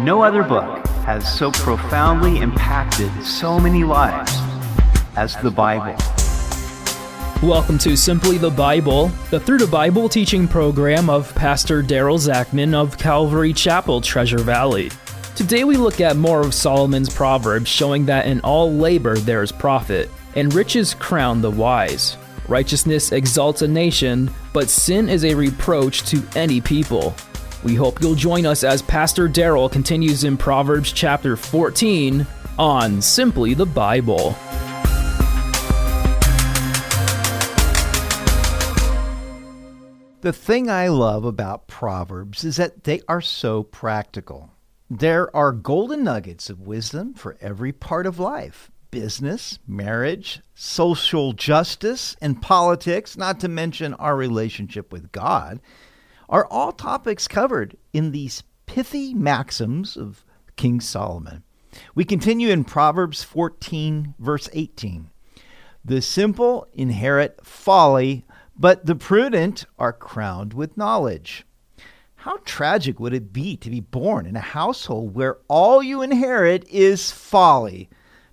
No other book has so profoundly impacted so many lives as the Bible. Welcome to Simply the Bible, the Through the Bible teaching program of Pastor Daryl Zachman of Calvary Chapel, Treasure Valley. Today we look at more of Solomon's Proverbs showing that in all labor there is profit, and riches crown the wise. Righteousness exalts a nation, but sin is a reproach to any people. We hope you'll join us as Pastor Daryl continues in Proverbs chapter 14 on Simply the Bible. The thing I love about Proverbs is that they are so practical. There are golden nuggets of wisdom for every part of life business, marriage, social justice, and politics, not to mention our relationship with God are all topics covered in these pithy maxims of King Solomon. We continue in Proverbs 14, verse 18. The simple inherit folly, but the prudent are crowned with knowledge. How tragic would it be to be born in a household where all you inherit is folly?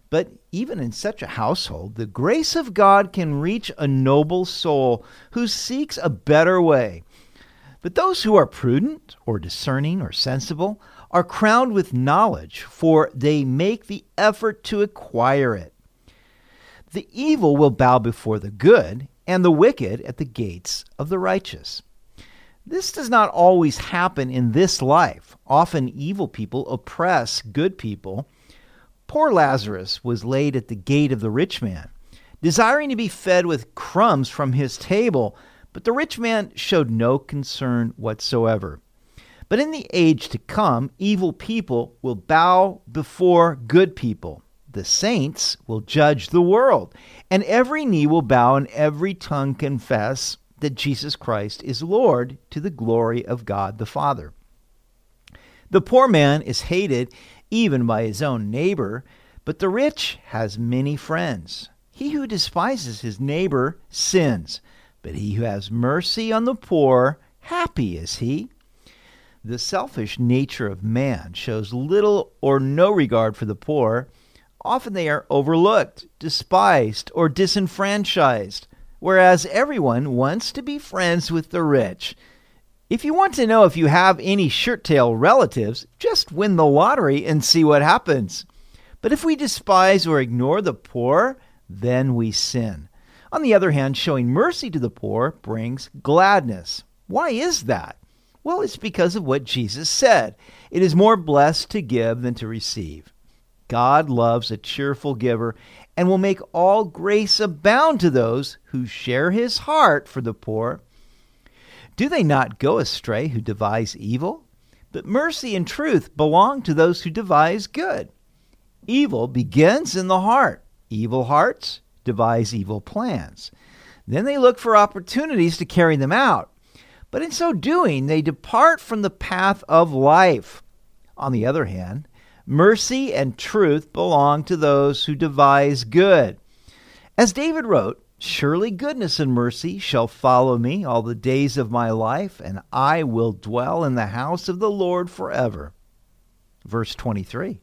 But even in such a household, the grace of God can reach a noble soul who seeks a better way. But those who are prudent or discerning or sensible are crowned with knowledge, for they make the effort to acquire it. The evil will bow before the good, and the wicked at the gates of the righteous. This does not always happen in this life. Often evil people oppress good people. Poor Lazarus was laid at the gate of the rich man, desiring to be fed with crumbs from his table but the rich man showed no concern whatsoever. But in the age to come, evil people will bow before good people. The saints will judge the world, and every knee will bow and every tongue confess that Jesus Christ is Lord to the glory of God the Father. The poor man is hated even by his own neighbor, but the rich has many friends. He who despises his neighbor sins. But he who has mercy on the poor, happy is he. The selfish nature of man shows little or no regard for the poor. Often they are overlooked, despised, or disenfranchised, whereas everyone wants to be friends with the rich. If you want to know if you have any shirt tail relatives, just win the lottery and see what happens. But if we despise or ignore the poor, then we sin. On the other hand, showing mercy to the poor brings gladness. Why is that? Well, it's because of what Jesus said it is more blessed to give than to receive. God loves a cheerful giver and will make all grace abound to those who share his heart for the poor. Do they not go astray who devise evil? But mercy and truth belong to those who devise good. Evil begins in the heart. Evil hearts devise evil plans. Then they look for opportunities to carry them out. But in so doing, they depart from the path of life. On the other hand, mercy and truth belong to those who devise good. As David wrote, Surely goodness and mercy shall follow me all the days of my life, and I will dwell in the house of the Lord forever. Verse 23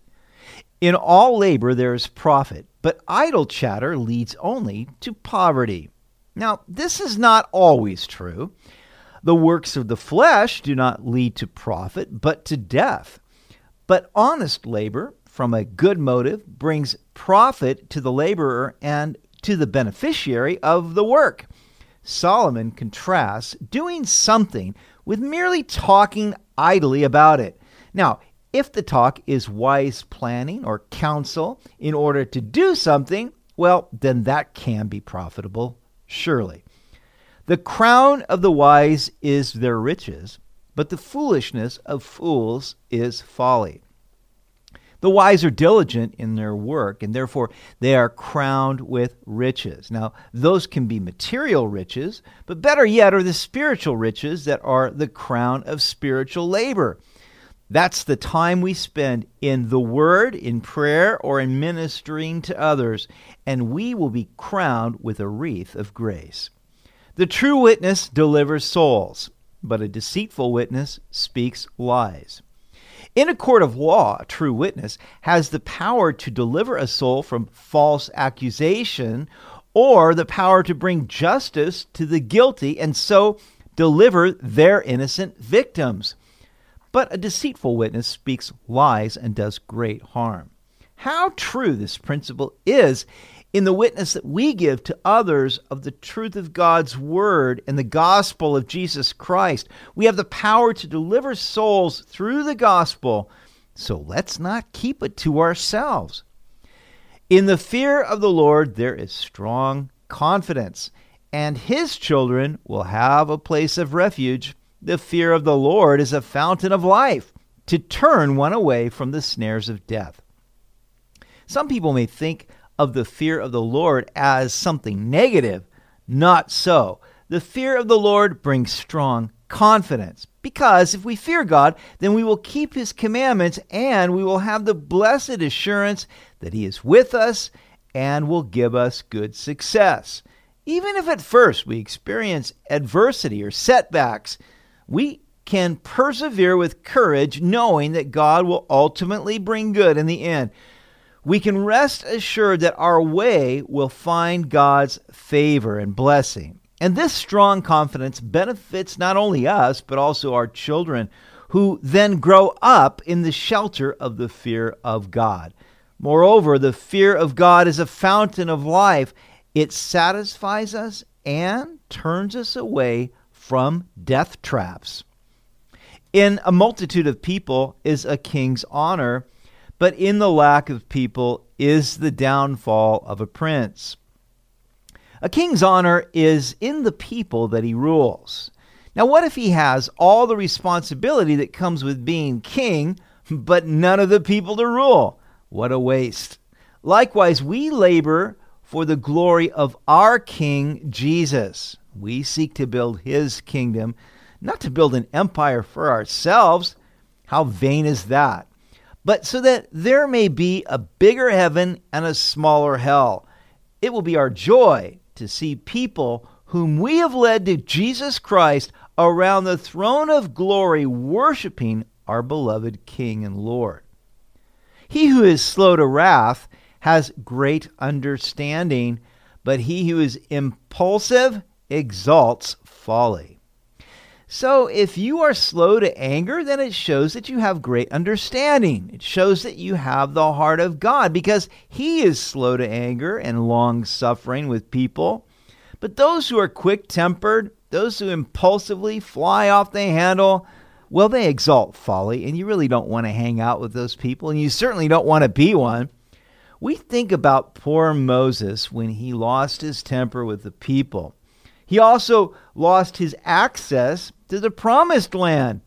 In all labor there is profit but idle chatter leads only to poverty. Now, this is not always true. The works of the flesh do not lead to profit, but to death. But honest labor from a good motive brings profit to the laborer and to the beneficiary of the work. Solomon contrasts doing something with merely talking idly about it. Now, if the talk is wise planning or counsel in order to do something, well, then that can be profitable, surely. The crown of the wise is their riches, but the foolishness of fools is folly. The wise are diligent in their work, and therefore they are crowned with riches. Now, those can be material riches, but better yet are the spiritual riches that are the crown of spiritual labor. That's the time we spend in the Word, in prayer, or in ministering to others, and we will be crowned with a wreath of grace. The true witness delivers souls, but a deceitful witness speaks lies. In a court of law, a true witness has the power to deliver a soul from false accusation or the power to bring justice to the guilty and so deliver their innocent victims. But a deceitful witness speaks lies and does great harm. How true this principle is in the witness that we give to others of the truth of God's Word and the gospel of Jesus Christ. We have the power to deliver souls through the gospel, so let's not keep it to ourselves. In the fear of the Lord, there is strong confidence, and his children will have a place of refuge. The fear of the Lord is a fountain of life to turn one away from the snares of death. Some people may think of the fear of the Lord as something negative. Not so. The fear of the Lord brings strong confidence. Because if we fear God, then we will keep his commandments and we will have the blessed assurance that he is with us and will give us good success. Even if at first we experience adversity or setbacks, we can persevere with courage knowing that God will ultimately bring good in the end. We can rest assured that our way will find God's favor and blessing. And this strong confidence benefits not only us, but also our children, who then grow up in the shelter of the fear of God. Moreover, the fear of God is a fountain of life. It satisfies us and turns us away from death traps. In a multitude of people is a king's honor, but in the lack of people is the downfall of a prince. A king's honor is in the people that he rules. Now, what if he has all the responsibility that comes with being king, but none of the people to rule? What a waste. Likewise, we labor for the glory of our King Jesus. We seek to build his kingdom, not to build an empire for ourselves. How vain is that? But so that there may be a bigger heaven and a smaller hell. It will be our joy to see people whom we have led to Jesus Christ around the throne of glory, worshiping our beloved King and Lord. He who is slow to wrath has great understanding, but he who is impulsive exalts folly. So, if you are slow to anger, then it shows that you have great understanding. It shows that you have the heart of God because He is slow to anger and long suffering with people. But those who are quick tempered, those who impulsively fly off the handle, well, they exalt folly, and you really don't want to hang out with those people, and you certainly don't want to be one. We think about poor Moses when he lost his temper with the people. He also lost his access to the promised land.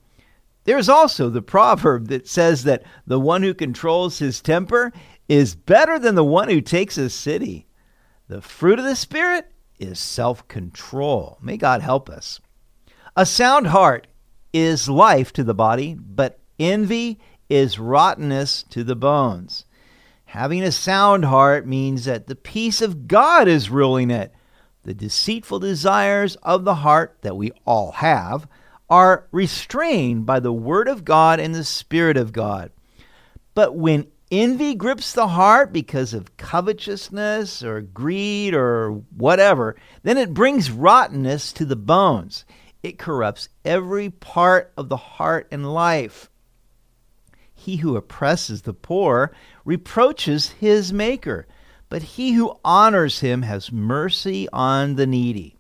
There's also the proverb that says that the one who controls his temper is better than the one who takes a city. The fruit of the Spirit is self control. May God help us. A sound heart is life to the body, but envy is rottenness to the bones. Having a sound heart means that the peace of God is ruling it. The deceitful desires of the heart that we all have are restrained by the Word of God and the Spirit of God. But when envy grips the heart because of covetousness or greed or whatever, then it brings rottenness to the bones. It corrupts every part of the heart and life. He who oppresses the poor reproaches his Maker but he who honors him has mercy on the needy.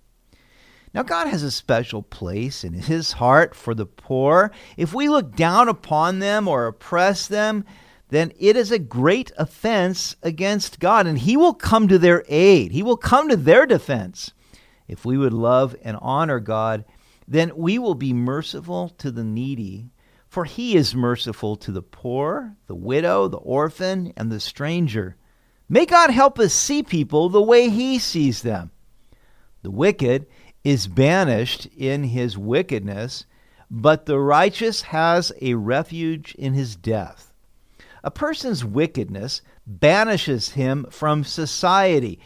Now, God has a special place in his heart for the poor. If we look down upon them or oppress them, then it is a great offense against God, and he will come to their aid. He will come to their defense. If we would love and honor God, then we will be merciful to the needy, for he is merciful to the poor, the widow, the orphan, and the stranger. May God help us see people the way He sees them. The wicked is banished in his wickedness, but the righteous has a refuge in his death. A person's wickedness banishes him from society.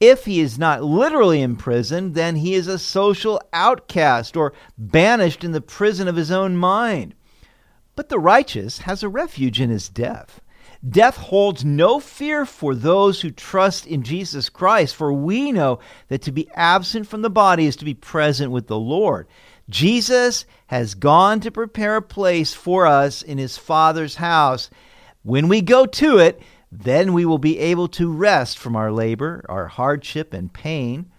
If he is not literally imprisoned, then he is a social outcast or banished in the prison of his own mind. But the righteous has a refuge in his death. Death holds no fear for those who trust in Jesus Christ, for we know that to be absent from the body is to be present with the Lord. Jesus has gone to prepare a place for us in his Father's house. When we go to it, then we will be able to rest from our labor, our hardship, and pain.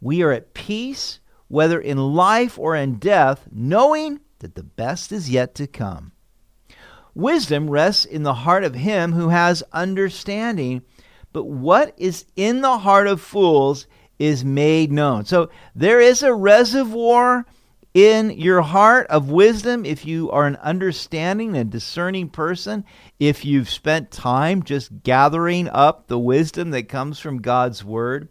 We are at peace, whether in life or in death, knowing that the best is yet to come. Wisdom rests in the heart of him who has understanding, but what is in the heart of fools is made known. So there is a reservoir in your heart of wisdom if you are an understanding and discerning person, if you've spent time just gathering up the wisdom that comes from God's word.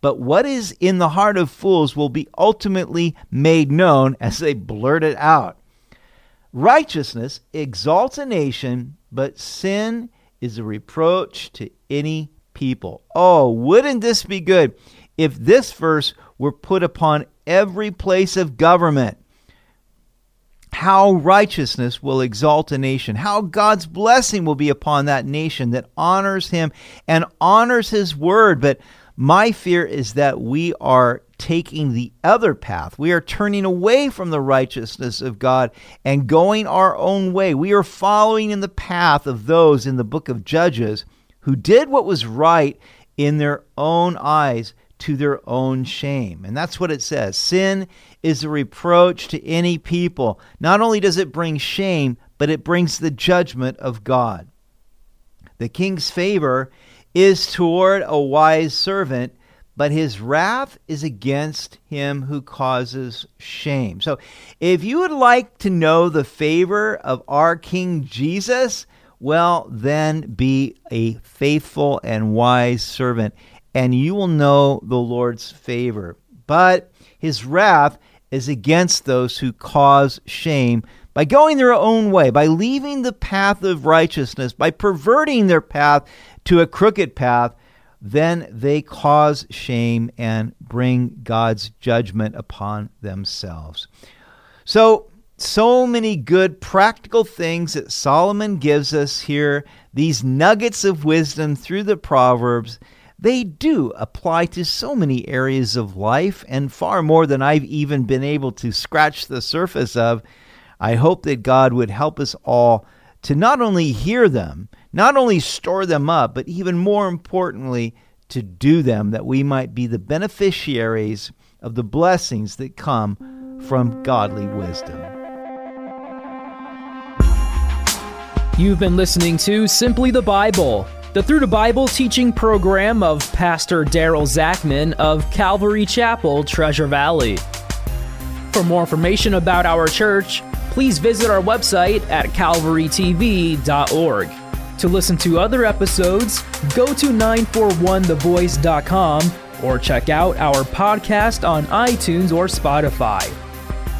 But what is in the heart of fools will be ultimately made known as they blurt it out. Righteousness exalts a nation, but sin is a reproach to any people. Oh, wouldn't this be good if this verse were put upon every place of government? How righteousness will exalt a nation, how God's blessing will be upon that nation that honors Him and honors His word. But my fear is that we are taking the other path. We are turning away from the righteousness of God and going our own way. We are following in the path of those in the book of Judges who did what was right in their own eyes to their own shame. And that's what it says. Sin is a reproach to any people. Not only does it bring shame, but it brings the judgment of God. The king's favor is toward a wise servant, but his wrath is against him who causes shame. So, if you would like to know the favor of our King Jesus, well, then be a faithful and wise servant, and you will know the Lord's favor. But his wrath is against those who cause shame by going their own way, by leaving the path of righteousness, by perverting their path to a crooked path, then they cause shame and bring God's judgment upon themselves. So, so many good practical things that Solomon gives us here, these nuggets of wisdom through the Proverbs, they do apply to so many areas of life and far more than I've even been able to scratch the surface of. I hope that God would help us all to not only hear them, not only store them up, but even more importantly, to do them, that we might be the beneficiaries of the blessings that come from godly wisdom. You've been listening to Simply the Bible, the Through the Bible teaching program of Pastor Daryl Zachman of Calvary Chapel, Treasure Valley. For more information about our church, please visit our website at calvarytv.org. To listen to other episodes, go to 941thevoice.com or check out our podcast on iTunes or Spotify.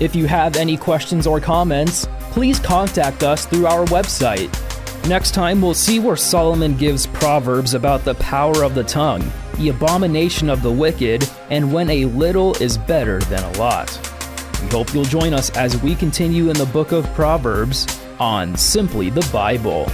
If you have any questions or comments, please contact us through our website. Next time, we'll see where Solomon gives proverbs about the power of the tongue, the abomination of the wicked, and when a little is better than a lot. We hope you'll join us as we continue in the book of Proverbs on Simply the Bible.